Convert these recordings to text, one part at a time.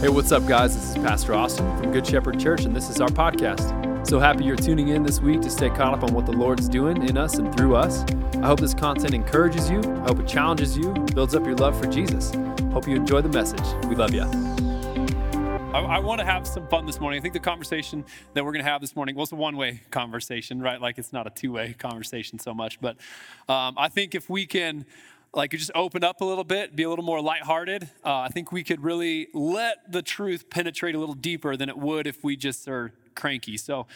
Hey, what's up, guys? This is Pastor Austin from Good Shepherd Church, and this is our podcast. So happy you're tuning in this week to stay caught up on what the Lord's doing in us and through us. I hope this content encourages you, I hope it challenges you, builds up your love for Jesus. Hope you enjoy the message. We love you. I, I want to have some fun this morning. I think the conversation that we're going to have this morning, well, it's a one way conversation, right? Like it's not a two way conversation so much. But um, I think if we can like just open up a little bit, be a little more lighthearted, uh, I think we could really let the truth penetrate a little deeper than it would if we just are cranky. So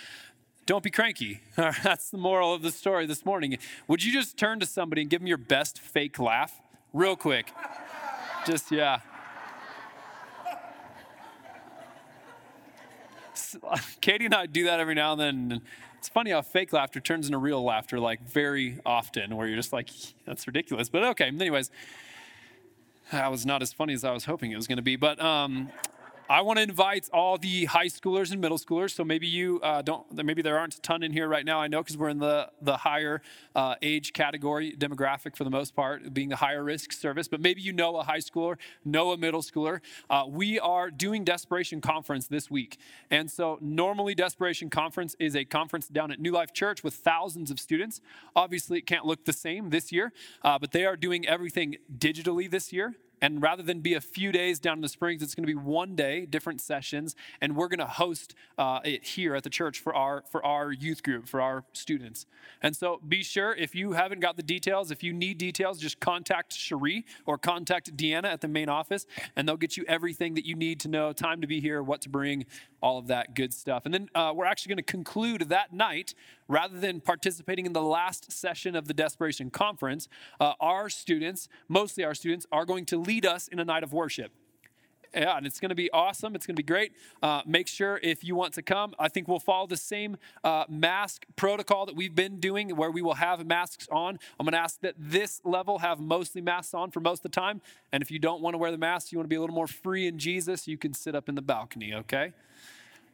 don't be cranky. That's the moral of the story this morning. Would you just turn to somebody and give them your best fake laugh real quick? Just, yeah. Katie and I do that every now and then. It's funny how fake laughter turns into real laughter like very often, where you're just like, that's ridiculous. But okay, anyways, that was not as funny as I was hoping it was going to be. But um, I want to invite all the high schoolers and middle schoolers. So maybe you uh, don't, maybe there aren't a ton in here right now. I know because we're in the the higher uh, age category demographic for the most part, being the higher risk service. But maybe you know a high schooler, know a middle schooler. Uh, we are doing Desperation Conference this week, and so normally Desperation Conference is a conference down at New Life Church with thousands of students. Obviously, it can't look the same this year, uh, but they are doing everything digitally this year. And rather than be a few days down in the Springs, it's going to be one day, different sessions, and we're going to host uh, it here at the church for our for our youth group, for our students. And so, be sure if you haven't got the details, if you need details, just contact Cherie or contact Deanna at the main office, and they'll get you everything that you need to know: time to be here, what to bring, all of that good stuff. And then uh, we're actually going to conclude that night, rather than participating in the last session of the Desperation Conference. Uh, our students, mostly our students, are going to lead us in a night of worship. Yeah, and it's going to be awesome. It's going to be great. Uh, make sure if you want to come, I think we'll follow the same uh, mask protocol that we've been doing, where we will have masks on. I'm going to ask that this level have mostly masks on for most of the time. And if you don't want to wear the mask, you want to be a little more free in Jesus, you can sit up in the balcony, okay?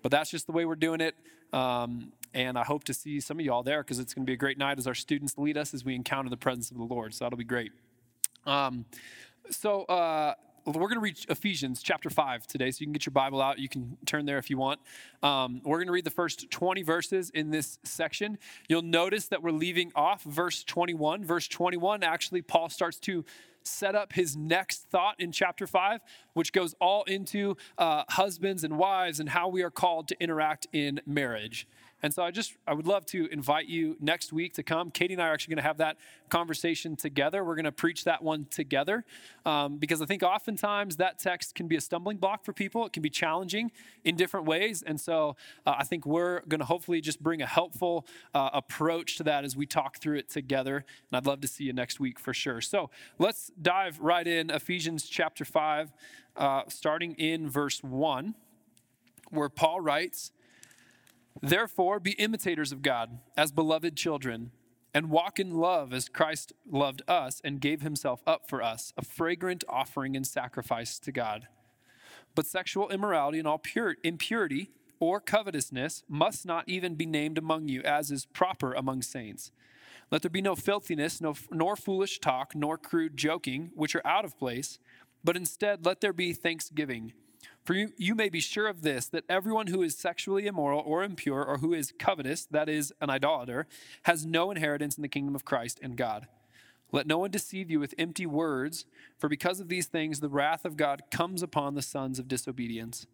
But that's just the way we're doing it. Um, and I hope to see some of y'all there because it's going to be a great night as our students lead us as we encounter the presence of the Lord. So that'll be great. Um, so uh, we're going to read Ephesians chapter 5 today. So you can get your Bible out. You can turn there if you want. Um, we're going to read the first 20 verses in this section. You'll notice that we're leaving off verse 21. Verse 21, actually, Paul starts to set up his next thought in chapter 5, which goes all into uh, husbands and wives and how we are called to interact in marriage. And so I just, I would love to invite you next week to come. Katie and I are actually going to have that conversation together. We're going to preach that one together um, because I think oftentimes that text can be a stumbling block for people. It can be challenging in different ways. And so uh, I think we're going to hopefully just bring a helpful uh, approach to that as we talk through it together. And I'd love to see you next week for sure. So let's dive right in Ephesians chapter 5, uh, starting in verse 1, where Paul writes, Therefore, be imitators of God as beloved children, and walk in love as Christ loved us and gave himself up for us, a fragrant offering and sacrifice to God. But sexual immorality and all pure, impurity or covetousness must not even be named among you, as is proper among saints. Let there be no filthiness, no, nor foolish talk, nor crude joking, which are out of place, but instead let there be thanksgiving. For you, you may be sure of this that everyone who is sexually immoral or impure or who is covetous, that is, an idolater, has no inheritance in the kingdom of Christ and God. Let no one deceive you with empty words, for because of these things the wrath of God comes upon the sons of disobedience.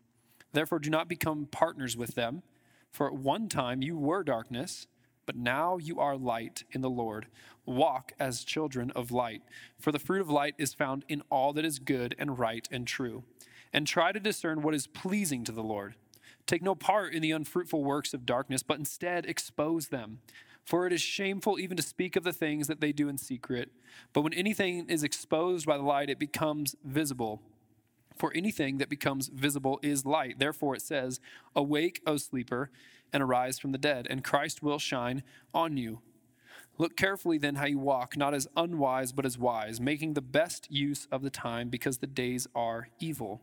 Therefore, do not become partners with them, for at one time you were darkness, but now you are light in the Lord. Walk as children of light, for the fruit of light is found in all that is good and right and true and try to discern what is pleasing to the Lord. Take no part in the unfruitful works of darkness, but instead expose them. For it is shameful even to speak of the things that they do in secret. But when anything is exposed by the light, it becomes visible. For anything that becomes visible is light. Therefore it says, Awake, O sleeper, and arise from the dead, and Christ will shine on you. Look carefully then how you walk, not as unwise, but as wise, making the best use of the time, because the days are evil.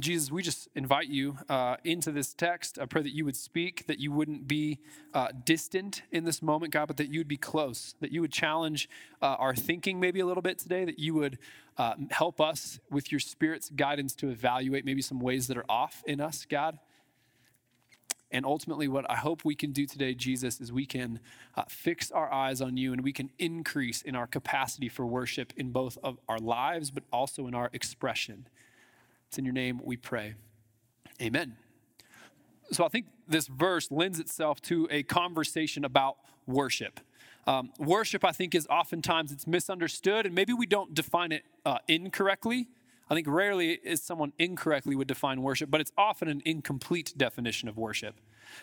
Jesus, we just invite you uh, into this text. I pray that you would speak, that you wouldn't be uh, distant in this moment, God, but that you would be close, that you would challenge uh, our thinking maybe a little bit today, that you would uh, help us with your Spirit's guidance to evaluate maybe some ways that are off in us, God. And ultimately, what I hope we can do today, Jesus, is we can uh, fix our eyes on you and we can increase in our capacity for worship in both of our lives, but also in our expression. It's in your name we pray. Amen. So I think this verse lends itself to a conversation about worship. Um, worship, I think, is oftentimes it's misunderstood, and maybe we don't define it uh, incorrectly. I think rarely is someone incorrectly would define worship, but it's often an incomplete definition of worship.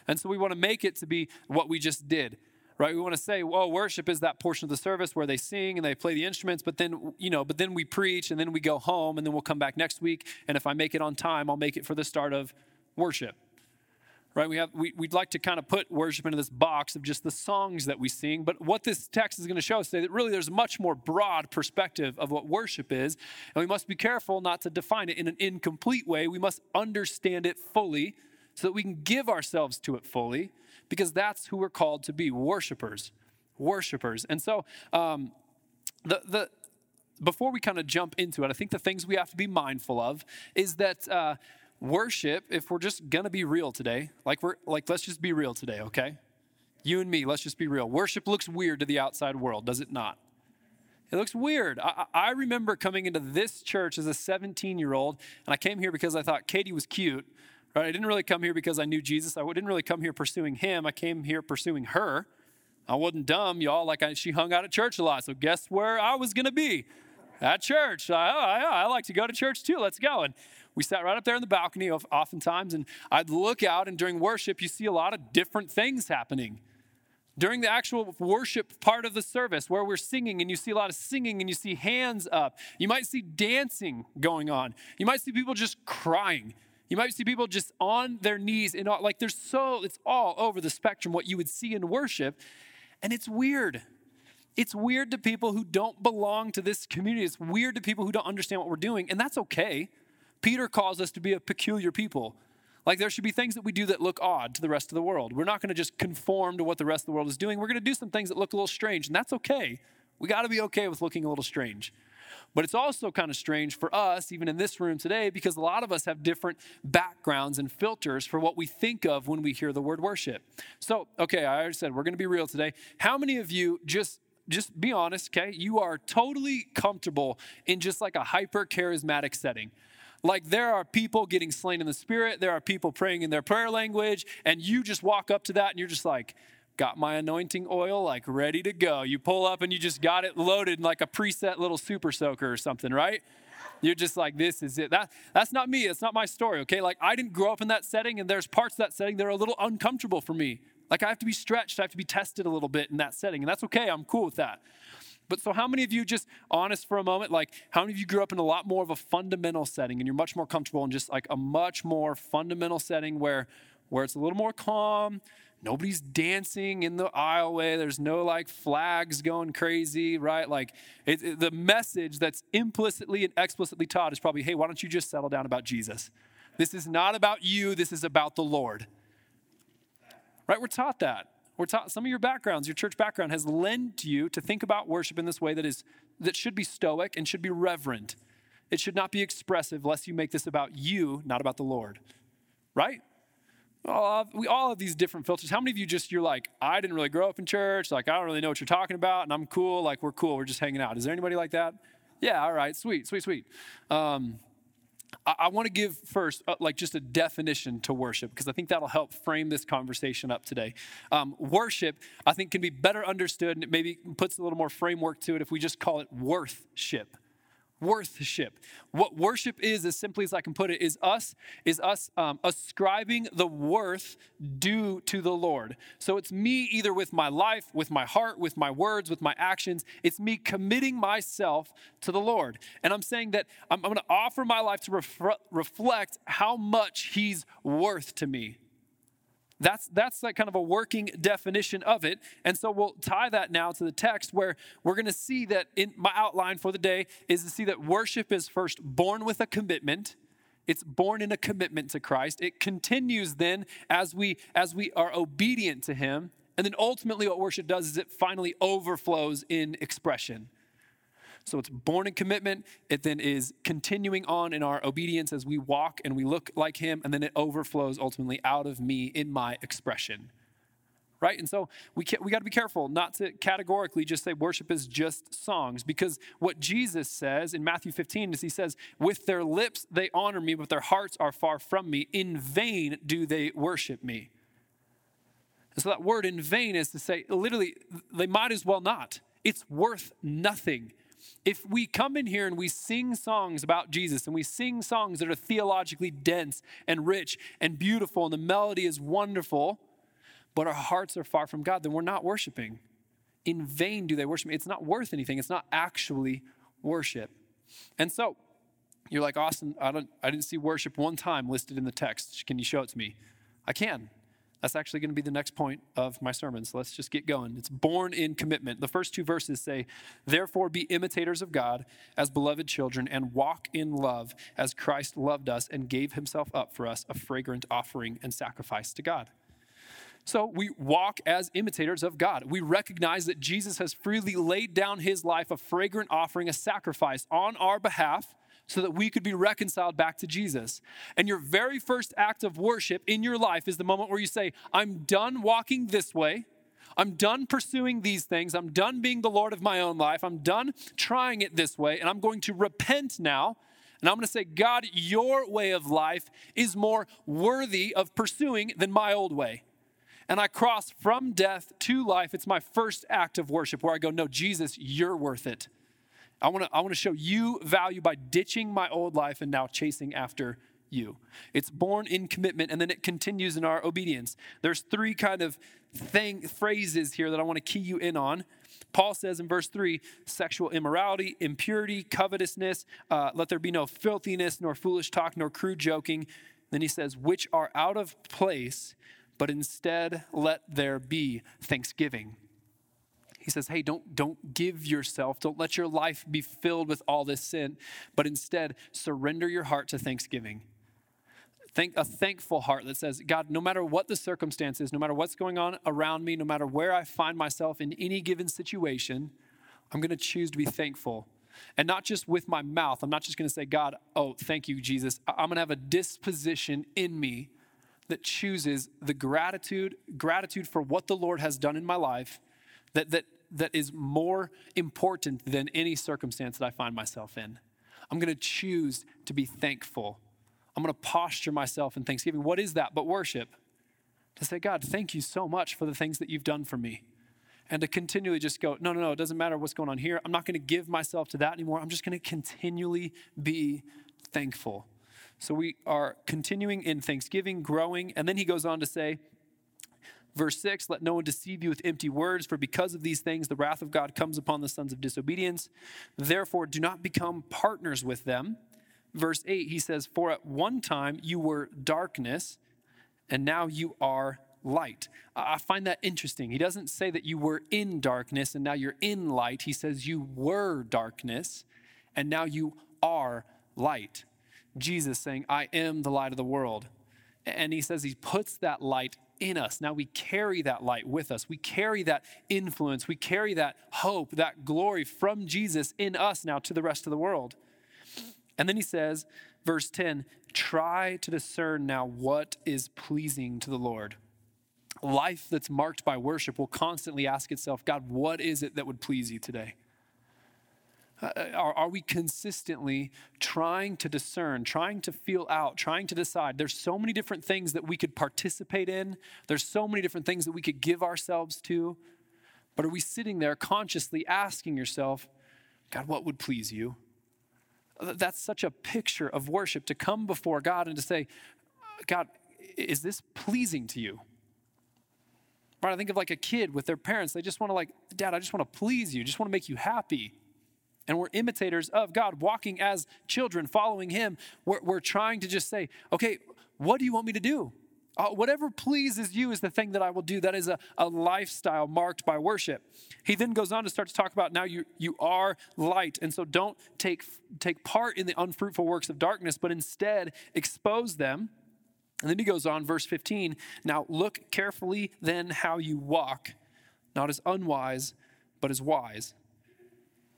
And so we want to make it to be what we just did right? We want to say, well, worship is that portion of the service where they sing and they play the instruments, but then, you know, but then we preach and then we go home and then we'll come back next week. And if I make it on time, I'll make it for the start of worship. Right? We have we, we'd like to kind of put worship into this box of just the songs that we sing, but what this text is going to show us today that really there's a much more broad perspective of what worship is, and we must be careful not to define it in an incomplete way. We must understand it fully so that we can give ourselves to it fully because that's who we're called to be worshipers. Worshipers. And so, um, the, the, before we kind of jump into it, I think the things we have to be mindful of is that uh, worship, if we're just gonna be real today, like we're like, let's just be real today, okay? You and me, let's just be real. Worship looks weird to the outside world, does it not? It looks weird. I, I remember coming into this church as a 17 year old, and I came here because I thought Katie was cute. Right? I didn't really come here because I knew Jesus. I didn't really come here pursuing him. I came here pursuing her. I wasn't dumb, y'all. Like I, she hung out at church a lot. So guess where I was going to be? At church. I, I, I like to go to church too. Let's go. And we sat right up there in the balcony oftentimes, and I'd look out, and during worship, you see a lot of different things happening. During the actual worship part of the service where we're singing, and you see a lot of singing, and you see hands up, you might see dancing going on. You might see people just crying. You might see people just on their knees and all, like there's so, it's all over the spectrum what you would see in worship. And it's weird. It's weird to people who don't belong to this community. It's weird to people who don't understand what we're doing. And that's okay. Peter calls us to be a peculiar people. Like there should be things that we do that look odd to the rest of the world. We're not going to just conform to what the rest of the world is doing. We're going to do some things that look a little strange, and that's okay. We got to be okay with looking a little strange. But it's also kind of strange for us, even in this room today, because a lot of us have different backgrounds and filters for what we think of when we hear the word worship. So, okay, I already said we're going to be real today. How many of you just just be honest, okay? You are totally comfortable in just like a hyper charismatic setting. Like there are people getting slain in the spirit, there are people praying in their prayer language, and you just walk up to that and you're just like, got my anointing oil like ready to go. You pull up and you just got it loaded like a preset little super soaker or something, right? You're just like, this is it. That, that's not me. That's not my story, okay? Like, I didn't grow up in that setting, and there's parts of that setting that are a little uncomfortable for me. Like, I have to be stretched, I have to be tested a little bit in that setting, and that's okay. I'm cool with that. But so, how many of you, just honest for a moment, like, how many of you grew up in a lot more of a fundamental setting and you're much more comfortable in just like a much more fundamental setting where, where it's a little more calm, nobody's dancing in the aisleway. There's no like flags going crazy, right? Like it, it, the message that's implicitly and explicitly taught is probably, hey, why don't you just settle down about Jesus? This is not about you, this is about the Lord. Right? We're taught that. We're taught some of your backgrounds, your church background has lent you to think about worship in this way that is that should be stoic and should be reverent. It should not be expressive lest you make this about you, not about the Lord. Right? All we all have these different filters. How many of you just you're like, I didn't really grow up in church, like I don't really know what you're talking about, and I'm cool, like we're cool, we're just hanging out. Is there anybody like that? Yeah, all right, sweet, sweet, sweet. Um, I, I want to give first, uh, like, just a definition to worship because I think that'll help frame this conversation up today. Um, worship, I think, can be better understood and it maybe puts a little more framework to it if we just call it worthship worship. What worship is, as simply as I can put it, is us is us um, ascribing the worth due to the Lord. So it's me either with my life, with my heart, with my words, with my actions. It's me committing myself to the Lord, and I'm saying that I'm, I'm going to offer my life to ref- reflect how much He's worth to me. That's, that's like kind of a working definition of it. And so we'll tie that now to the text where we're going to see that in my outline for the day is to see that worship is first born with a commitment. It's born in a commitment to Christ. It continues then as we as we are obedient to him. And then ultimately what worship does is it finally overflows in expression. So it's born in commitment. It then is continuing on in our obedience as we walk and we look like Him, and then it overflows ultimately out of me in my expression. Right? And so we, we got to be careful not to categorically just say worship is just songs, because what Jesus says in Matthew 15 is He says, With their lips they honor me, but their hearts are far from me. In vain do they worship me. And so that word in vain is to say, literally, they might as well not. It's worth nothing if we come in here and we sing songs about Jesus and we sing songs that are theologically dense and rich and beautiful and the melody is wonderful, but our hearts are far from God, then we're not worshiping. In vain do they worship. It's not worth anything. It's not actually worship. And so you're like, Austin, I, don't, I didn't see worship one time listed in the text. Can you show it to me? I can. That's actually going to be the next point of my sermon. So let's just get going. It's born in commitment. The first two verses say, Therefore be imitators of God as beloved children and walk in love as Christ loved us and gave himself up for us, a fragrant offering and sacrifice to God. So we walk as imitators of God. We recognize that Jesus has freely laid down his life, a fragrant offering, a sacrifice on our behalf so that we could be reconciled back to Jesus. And your very first act of worship in your life is the moment where you say, I'm done walking this way. I'm done pursuing these things. I'm done being the Lord of my own life. I'm done trying it this way. And I'm going to repent now. And I'm going to say, God, your way of life is more worthy of pursuing than my old way. And I cross from death to life. It's my first act of worship where I go, No, Jesus, you're worth it. I want to I want to show you value by ditching my old life and now chasing after you. It's born in commitment and then it continues in our obedience. There's three kind of thing phrases here that I want to key you in on. Paul says in verse 3 sexual immorality, impurity, covetousness, uh, let there be no filthiness, nor foolish talk, nor crude joking. Then he says, which are out of place, but instead let there be thanksgiving. He says, hey, don't, don't give yourself, don't let your life be filled with all this sin, but instead surrender your heart to thanksgiving. Think a thankful heart that says, God, no matter what the circumstances, no matter what's going on around me, no matter where I find myself in any given situation, I'm going to choose to be thankful. And not just with my mouth. I'm not just going to say, God, oh, thank you, Jesus. I'm going to have a disposition in me that chooses the gratitude, gratitude for what the Lord has done in my life, that, that that is more important than any circumstance that I find myself in. I'm going to choose to be thankful. I'm going to posture myself in thanksgiving. What is that but worship? To say, God, thank you so much for the things that you've done for me. And to continually just go, no, no, no, it doesn't matter what's going on here. I'm not going to give myself to that anymore. I'm just going to continually be thankful. So we are continuing in thanksgiving, growing. And then he goes on to say, Verse 6 Let no one deceive you with empty words, for because of these things the wrath of God comes upon the sons of disobedience. Therefore, do not become partners with them. Verse 8, he says, For at one time you were darkness, and now you are light. I find that interesting. He doesn't say that you were in darkness and now you're in light. He says you were darkness and now you are light. Jesus saying, I am the light of the world. And he says he puts that light in us. Now we carry that light with us. We carry that influence. We carry that hope, that glory from Jesus in us now to the rest of the world. And then he says, verse 10 try to discern now what is pleasing to the Lord. Life that's marked by worship will constantly ask itself, God, what is it that would please you today? Uh, are, are, we consistently trying to discern, trying to feel out, trying to decide? There's so many different things that we could participate in, there's so many different things that we could give ourselves to. But are we sitting there consciously asking yourself, God, what would please you? That's such a picture of worship to come before God and to say, God, is this pleasing to you? Right? I think of like a kid with their parents. They just want to like, Dad, I just want to please you, just want to make you happy and we're imitators of God, walking as children, following Him, we're, we're trying to just say, okay, what do you want me to do? Uh, whatever pleases you is the thing that I will do. That is a, a lifestyle marked by worship. He then goes on to start to talk about now you, you are light. And so don't take, take part in the unfruitful works of darkness, but instead expose them. And then he goes on, verse 15 Now look carefully then how you walk, not as unwise, but as wise.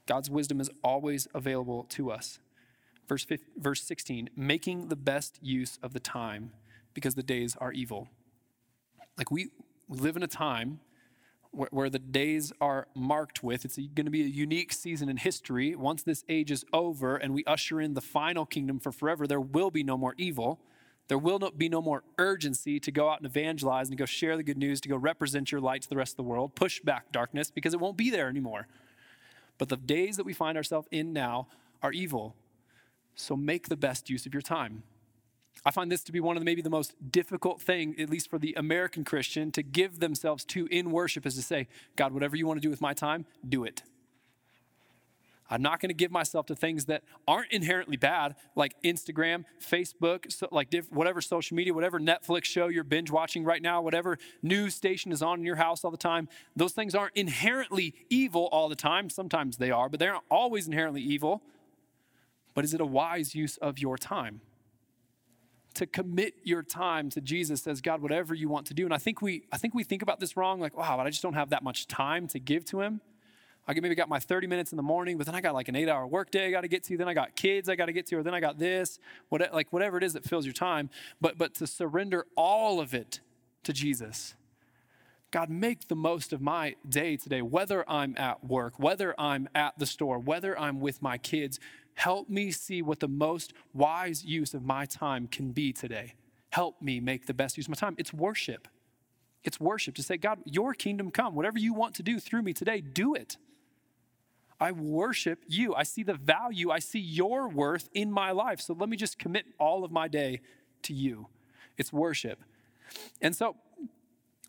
God's wisdom is always available to us. Verse, 15, verse 16, making the best use of the time because the days are evil. Like we, live in a time where, where the days are marked with, it's going to be a unique season in history. Once this age is over and we usher in the final kingdom for forever, there will be no more evil. There will not be no more urgency to go out and evangelize and go share the good news, to go represent your light to the rest of the world, push back darkness because it won't be there anymore. But the days that we find ourselves in now are evil. So make the best use of your time. I find this to be one of the, maybe the most difficult thing, at least for the American Christian, to give themselves to in worship is to say, God, whatever you want to do with my time, do it. I'm not going to give myself to things that aren't inherently bad, like Instagram, Facebook, so like diff- whatever social media, whatever Netflix show you're binge watching right now, whatever news station is on in your house all the time. Those things aren't inherently evil all the time. Sometimes they are, but they're not always inherently evil. But is it a wise use of your time? to commit your time to Jesus as God, whatever you want to do. And I think we, I think we think about this wrong, like, wow, but I just don't have that much time to give to Him. I maybe got my 30 minutes in the morning, but then I got like an eight hour workday I got to get to. Then I got kids I got to get to, or then I got this, what, like whatever it is that fills your time. But, but to surrender all of it to Jesus. God, make the most of my day today, whether I'm at work, whether I'm at the store, whether I'm with my kids. Help me see what the most wise use of my time can be today. Help me make the best use of my time. It's worship. It's worship to say, God, your kingdom come. Whatever you want to do through me today, do it. I worship you. I see the value, I see your worth in my life. So let me just commit all of my day to you. It's worship. And so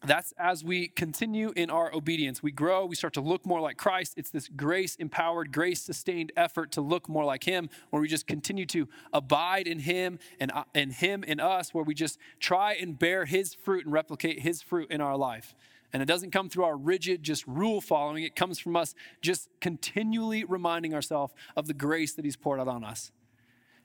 that's as we continue in our obedience. We grow, we start to look more like Christ. It's this grace empowered, grace sustained effort to look more like Him, where we just continue to abide in Him and, uh, and Him in us, where we just try and bear His fruit and replicate His fruit in our life. And it doesn't come through our rigid, just rule following. It comes from us just continually reminding ourselves of the grace that He's poured out on us.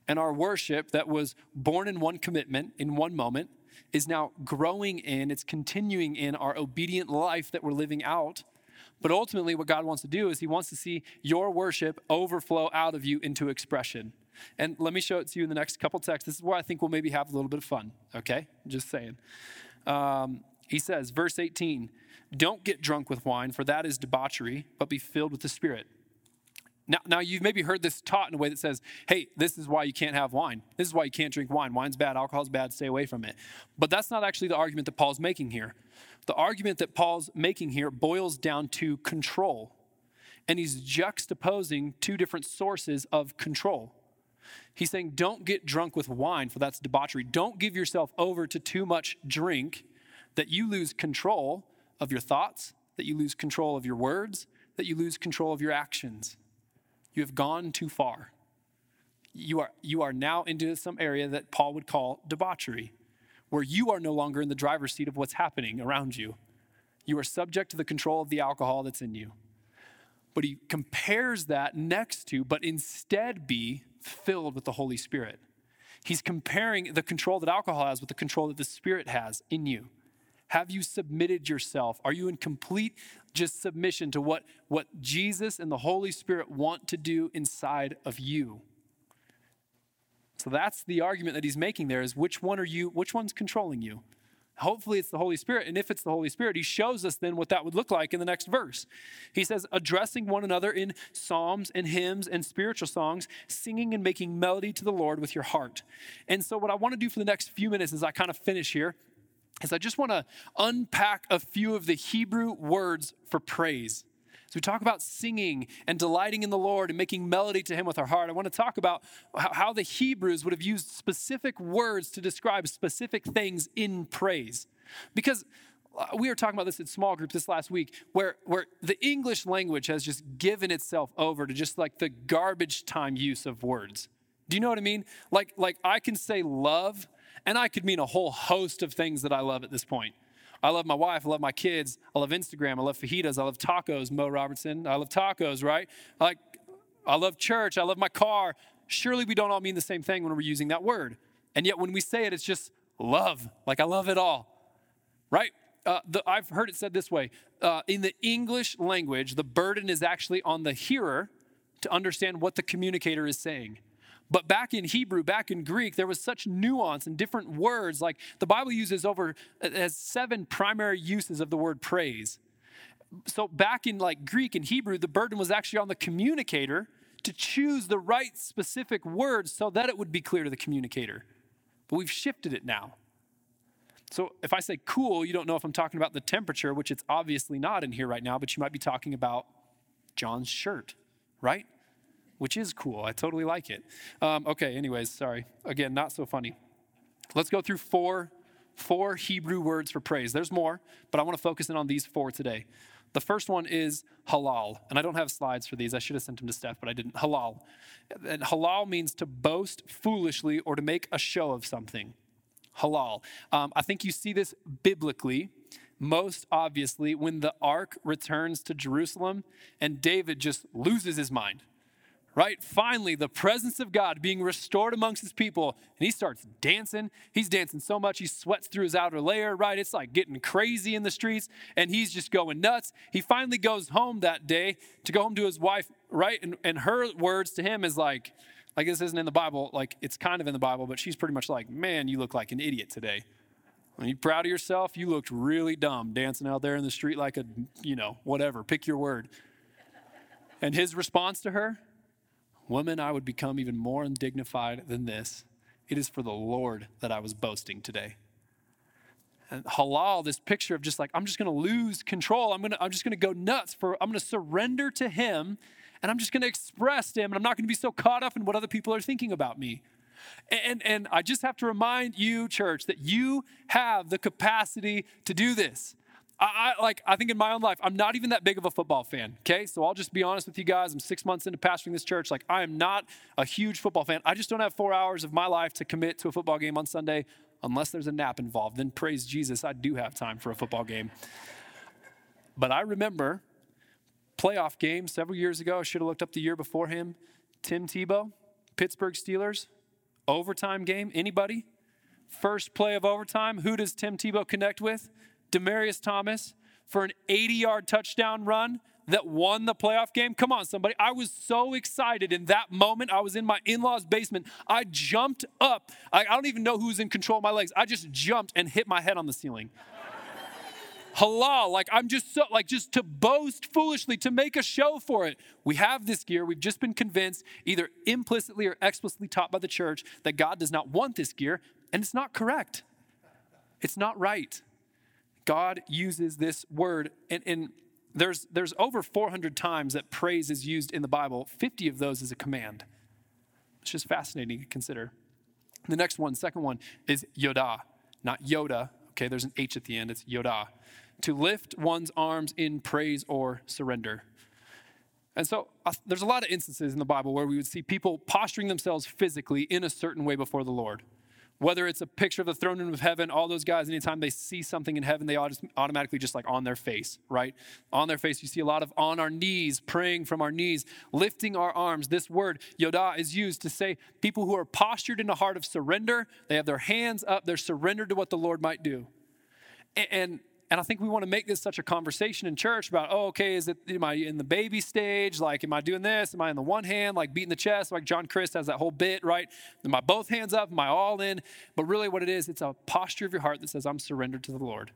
And our worship that was born in one commitment, in one moment, is now growing in, it's continuing in our obedient life that we're living out. But ultimately, what God wants to do is He wants to see your worship overflow out of you into expression. And let me show it to you in the next couple texts. This is where I think we'll maybe have a little bit of fun, okay? Just saying. Um, he says, verse 18, Don't get drunk with wine, for that is debauchery, but be filled with the Spirit. Now, now, you've maybe heard this taught in a way that says, hey, this is why you can't have wine. This is why you can't drink wine. Wine's bad, alcohol's bad, stay away from it. But that's not actually the argument that Paul's making here. The argument that Paul's making here boils down to control. And he's juxtaposing two different sources of control. He's saying, don't get drunk with wine, for that's debauchery. Don't give yourself over to too much drink that you lose control of your thoughts, that you lose control of your words, that you lose control of your actions. You have gone too far. You are, you are now into some area that Paul would call debauchery, where you are no longer in the driver's seat of what's happening around you. You are subject to the control of the alcohol that's in you. But he compares that next to, but instead be filled with the Holy Spirit. He's comparing the control that alcohol has with the control that the Spirit has in you. Have you submitted yourself? Are you in complete just submission to what, what Jesus and the Holy Spirit want to do inside of you? So that's the argument that he's making there is which one are you, which one's controlling you? Hopefully it's the Holy Spirit. And if it's the Holy Spirit, he shows us then what that would look like in the next verse. He says, addressing one another in psalms and hymns and spiritual songs, singing and making melody to the Lord with your heart. And so, what I want to do for the next few minutes as I kind of finish here is I just want to unpack a few of the Hebrew words for praise. So we talk about singing and delighting in the Lord and making melody to Him with our heart. I want to talk about how the Hebrews would have used specific words to describe specific things in praise. Because uh, we were talking about this in small group this last week, where, where the English language has just given itself over to just like the garbage time use of words. Do you know what I mean? Like, like I can say love, and I could mean a whole host of things that I love at this point. I love my wife. I love my kids. I love Instagram. I love fajitas. I love tacos, Mo Robertson. I love tacos, right? Like, I love church. I love my car. Surely we don't all mean the same thing when we're using that word. And yet when we say it, it's just love. Like, I love it all, right? Uh, the, I've heard it said this way uh, in the English language, the burden is actually on the hearer to understand what the communicator is saying. But back in Hebrew, back in Greek, there was such nuance and different words. Like the Bible uses over has seven primary uses of the word praise. So back in like Greek and Hebrew, the burden was actually on the communicator to choose the right specific words so that it would be clear to the communicator. But we've shifted it now. So if I say cool, you don't know if I'm talking about the temperature, which it's obviously not in here right now, but you might be talking about John's shirt, right? Which is cool. I totally like it. Um, okay, anyways, sorry. Again, not so funny. Let's go through four, four Hebrew words for praise. There's more, but I want to focus in on these four today. The first one is halal. And I don't have slides for these. I should have sent them to Steph, but I didn't. Halal. And halal means to boast foolishly or to make a show of something halal. Um, I think you see this biblically, most obviously, when the ark returns to Jerusalem and David just loses his mind. Right? Finally, the presence of God being restored amongst his people, and he starts dancing. He's dancing so much he sweats through his outer layer, right? It's like getting crazy in the streets, and he's just going nuts. He finally goes home that day to go home to his wife, right? And, and her words to him is like, like this isn't in the Bible, like it's kind of in the Bible, but she's pretty much like, man, you look like an idiot today. Are you proud of yourself? You looked really dumb dancing out there in the street like a, you know, whatever, pick your word. And his response to her, Woman, I would become even more undignified than this. It is for the Lord that I was boasting today. And halal, this picture of just like, I'm just gonna lose control. I'm gonna, I'm just gonna go nuts for, I'm gonna surrender to him and I'm just to express to him, and I'm not to be so caught up in what other people are thinking about me. And, and I just have to remind you, church, that you have the capacity to do this. I, I, like I think in my own life, I'm not even that big of a football fan. Okay, so I'll just be honest with you guys. I'm six months into pastoring this church. Like I am not a huge football fan. I just don't have four hours of my life to commit to a football game on Sunday, unless there's a nap involved. Then praise Jesus, I do have time for a football game. But I remember playoff game several years ago. I should have looked up the year before him. Tim Tebow, Pittsburgh Steelers, overtime game. Anybody? First play of overtime. Who does Tim Tebow connect with? Demaryius Thomas for an 80 yard touchdown run that won the playoff game. Come on, somebody. I was so excited in that moment. I was in my in law's basement. I jumped up. I, I don't even know who's in control of my legs. I just jumped and hit my head on the ceiling halal. Like I'm just so, like just to boast foolishly, to make a show for it. We have this gear. We've just been convinced, either implicitly or explicitly taught by the church, that God does not want this gear, and it's not correct. It's not right. God uses this word, and, and there's there's over 400 times that praise is used in the Bible. 50 of those is a command. It's just fascinating to consider. The next one, second one, is Yoda, not Yoda. Okay, there's an H at the end. It's Yoda to lift one's arms in praise or surrender. And so uh, there's a lot of instances in the Bible where we would see people posturing themselves physically in a certain way before the Lord. Whether it's a picture of the throne room of heaven, all those guys, anytime they see something in heaven, they automatically just like on their face, right? On their face, you see a lot of on our knees, praying from our knees, lifting our arms. This word, yoda, is used to say people who are postured in a heart of surrender. They have their hands up, they're surrendered to what the Lord might do. And and I think we want to make this such a conversation in church about, oh, okay, is it, am I in the baby stage? Like, am I doing this? Am I in the one hand, like beating the chest? Like John Crist has that whole bit, right? Am I both hands up? Am I all in? But really, what it is, it's a posture of your heart that says, I'm surrendered to the Lord.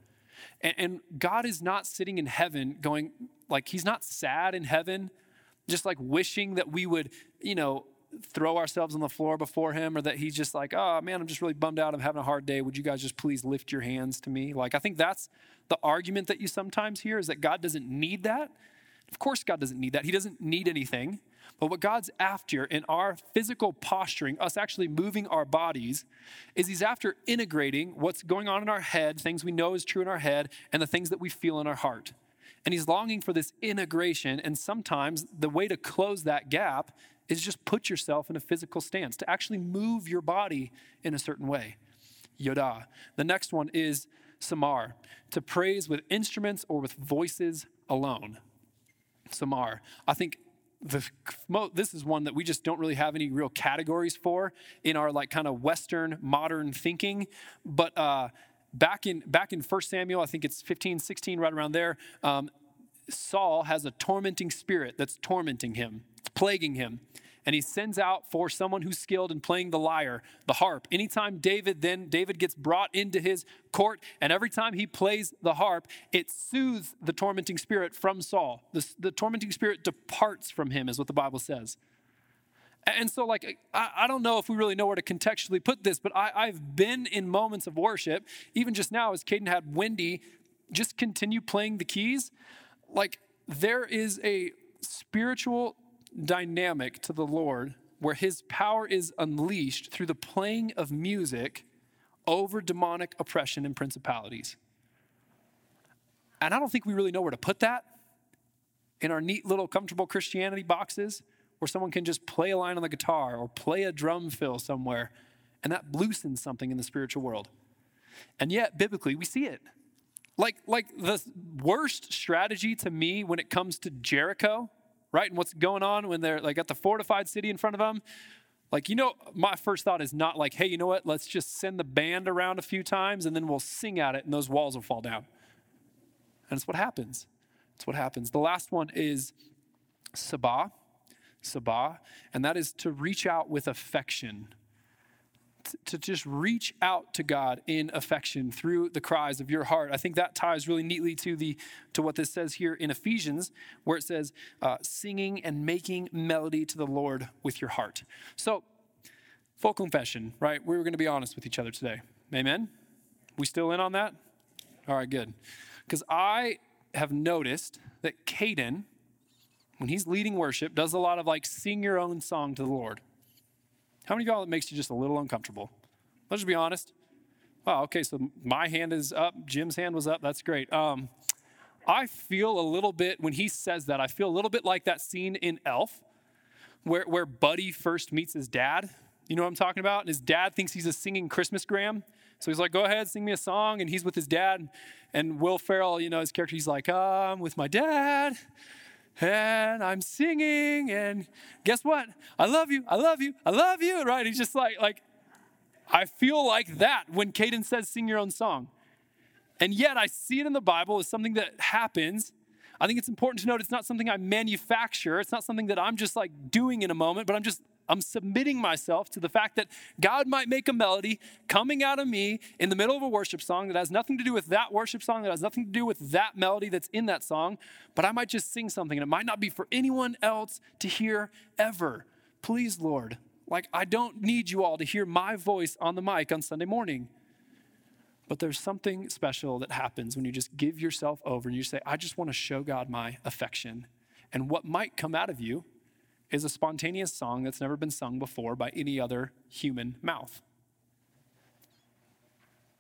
And, and God is not sitting in heaven going, like, He's not sad in heaven, just like wishing that we would, you know, throw ourselves on the floor before him or that he's just like, oh man, I'm just really bummed out. I'm having a hard day. Would you guys just please lift your hands to me? Like, I think that's the argument that you sometimes hear is that God doesn't need that. Of course, God doesn't need that. He doesn't need anything. But what God's after in our physical posturing, us actually moving our bodies, is He's after integrating what's going on in our head, things we know is true in our head, and the things that we feel in our heart. And He's longing for this integration. And sometimes the way to close that gap is just put yourself in a physical stance, to actually move your body in a certain way. Yoda. The next one is zamar, to praise with instruments or with voices alone. Zamar. I think the, this is one that we just don't really have any real categories for in our like kind of Western modern thinking. But uh, back in back in 1 Samuel, I think it's 15, 16, right around there. Um, Saul has a tormenting spirit that's tormenting him, plaguing him and he sends out for someone who's skilled in playing the lyre, the harp. Anytime David then David gets brought into his court, and every time he plays the harp, it soothes the tormenting spirit from Saul. The, the tormenting spirit departs from him, is what the Bible says. And so, like, I, I, don't know if we really know where to contextually put this, but I, I've been in moments of worship, even just now as Caden had Wendy just continue playing the keys. Like, there is a spiritual dynamic to the Lord where his power is unleashed through the playing of music over demonic oppression and principalities. And I don't think we really know where to put that in our neat little comfortable Christianity boxes where someone can just play a line on the guitar or play a drum fill somewhere and that loosens something in the spiritual world. And yet, biblically, we see it. Like, like the worst strategy to me when it comes to Jericho right? And what's going on when they're like at the fortified city in front of them. Like, you know, my first thought is not like, hey, you know what? Let's just send the band around a few times and then we'll sing at it and those walls will fall down. And it's what happens. It's what happens. The last one is sabah, sabah, and that is to reach out with affection to just reach out to God in affection through the cries of your heart. I think that ties really neatly to the to what this says here in Ephesians, where it says, uh, "Singing and making melody to the Lord with your heart." So, full confession, right? We are going to be honest with each other today. Amen. We still in on that? All right, good. Because I have noticed that Caden, when he's leading worship, does a lot of like sing your own song to the Lord. How many of y'all it makes you just a little uncomfortable? Let's just be honest. Wow, okay, so my hand is up, Jim's hand was up. That's great. Um, I feel a little bit, when he says that, I feel a little bit like that scene in Elf where, where Buddy first meets his dad. You know what I'm talking about? And his dad thinks he's a singing Christmas gram. So he's like, go ahead, sing me a song. And he's with his dad. And Will Ferrell, you know, his character, he's like, I'm with my dad and I'm singing, and guess what? I love you, I love you, I love you, right? He's just like, like, I feel like that when Caden says, sing your own song. And yet I see it in the Bible as something that happens. I think it's important to note it's not something I manufacture. It's not something that I'm just like doing in a moment, but I'm just I'm submitting myself to the fact that God might make a melody coming out of me in the middle of a worship song that has nothing to do with that worship song, that has nothing to do with that melody that's in that song, but I might just sing something and it might not be for anyone else to hear ever. Please, Lord, like I don't need you all to hear my voice on the mic on Sunday morning. But there's something special that happens when you just give yourself over and you say, I just want to show God my affection. And what might come out of you is a spontaneous song that's never been sung before by any other human mouth.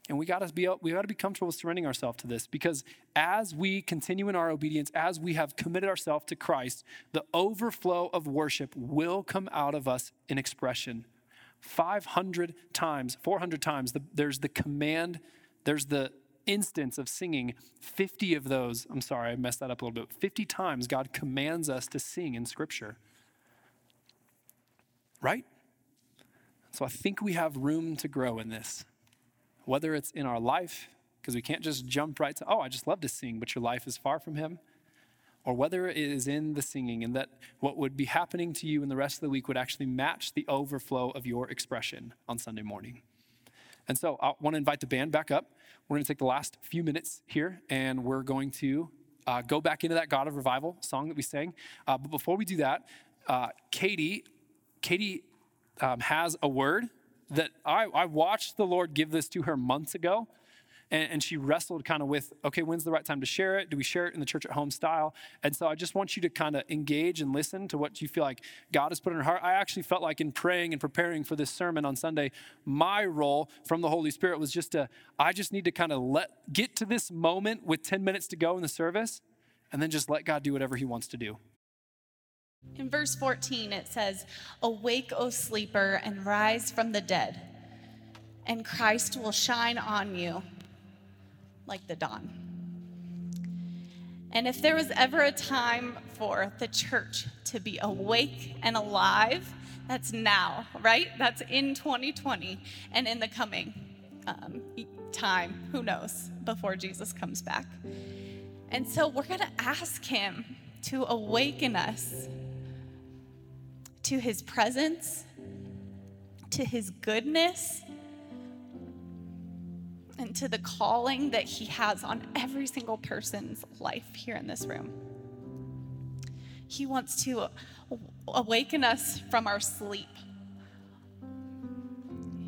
And we gotta be we gotta be comfortable surrendering ourselves to this because as we continue in our obedience, as we have committed ourselves to Christ, the overflow of worship will come out of us in expression. 500 times, 400 times, the, there's the command, there's the instance of singing. 50 of those, I'm sorry, I messed that up a little bit. 50 times God commands us to sing in Scripture right? So I think we have room to grow in this, whether it's in our life, because we can't just jump right to, oh, I just love to sing, but your life is far from Him, or whether it is in the singing and that what would be happening to you in the rest of the week would actually match the overflow of your expression on Sunday morning. And so I want to invite the band back up. We're going to take the last few minutes here and we're going to uh, go back into that God of Revival song that we sang. Uh, but before we do that, uh, Katie Katie um, has a word that I, I, watched the Lord give this to her months ago. And, and she wrestled kind of with, okay, when's the right time to share it? Do we share it in the church at home style? And so I just want you to kind of engage and listen to what you feel like God has put in her heart. I actually felt like in praying and preparing for this sermon on Sunday, my role from the Holy Spirit was just to, I just need to kind of let, get to this moment with 10 minutes to go in the service and then just let God do whatever he wants to do. In verse 14, it says, Awake, O sleeper, and rise from the dead, and Christ will shine on you like the dawn. And if there was ever a time for the church to be awake and alive, that's now, right? That's in 2020 and in the coming um, time, who knows, before Jesus comes back. And so we're going to ask Him to awaken us to His presence, to His goodness, and to the calling that He has on every single person's life here in this room. He wants to awaken us from our sleep.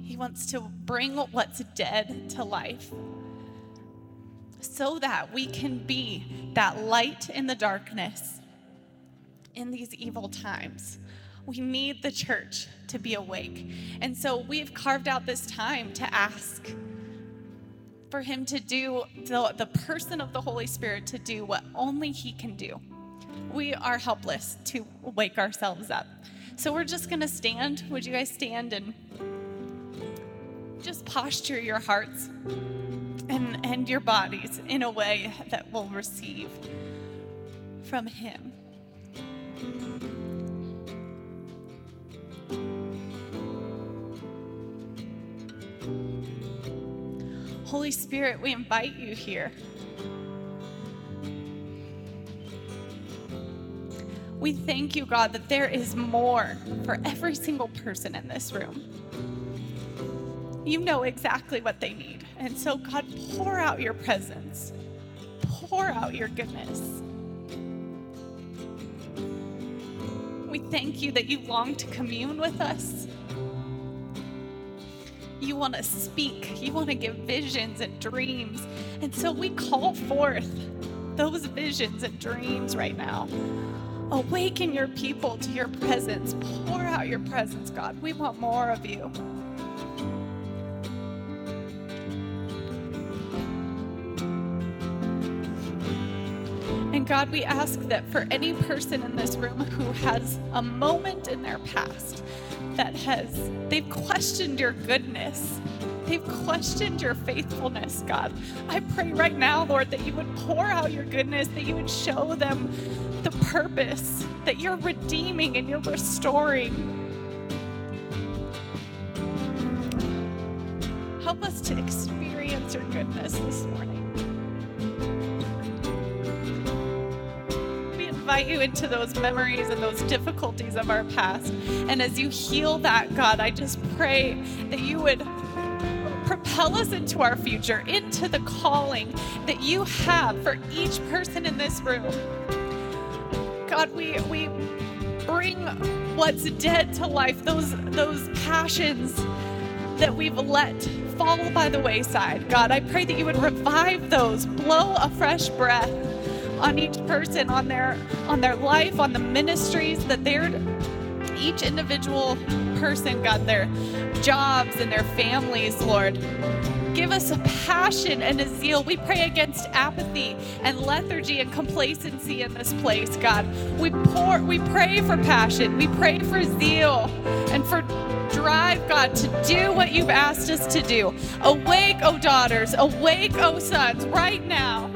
He wants to bring what's dead to life so that we can be that light in the darkness in these evil times. We need the church to be awake. And so we've carved out this time to ask for Him to do, the, the person of the Holy Spirit to do what only He can do. We are helpless to wake ourselves up. So we're just going to stand. Would you guys stand and just posture your hearts and, and your bodies in a way that will receive from Him? Holy Spirit, we invite you here. We thank you, God, that there is more for every single person in this room. You know exactly what they need. And so, God, pour out your presence, pour out your goodness. We thank you that you long to commune with us. You want to speak. You want to give visions and dreams. And so we call forth those visions and dreams right now. Awaken your people to your presence. Pour out your presence, God. We want more of you. God, we ask that for any person in this room who has a moment in their past that has, they've questioned your goodness. They've questioned your faithfulness, God. I pray right now, Lord, that you would pour out your goodness, that you would show them the purpose, that you're redeeming and you're restoring. Help us to experience your goodness this morning. Invite you into those memories and those difficulties of our past. And as you heal that, God, I just pray that you would propel us into our future, into the calling that you have for each person in this room. God, we we bring what's dead to life, those those passions that we've let fall by the wayside. God, I pray that you would revive those, blow a fresh breath on each person, on their on their life, on the ministries that they're each individual person, God, their jobs and their families, Lord. Give us a passion and a zeal. We pray against apathy and lethargy and complacency in this place, God. We pour, we pray for passion. We pray for zeal and for drive, God, to do what you've asked us to do. Awake, O oh daughters, awake, O oh sons, right now.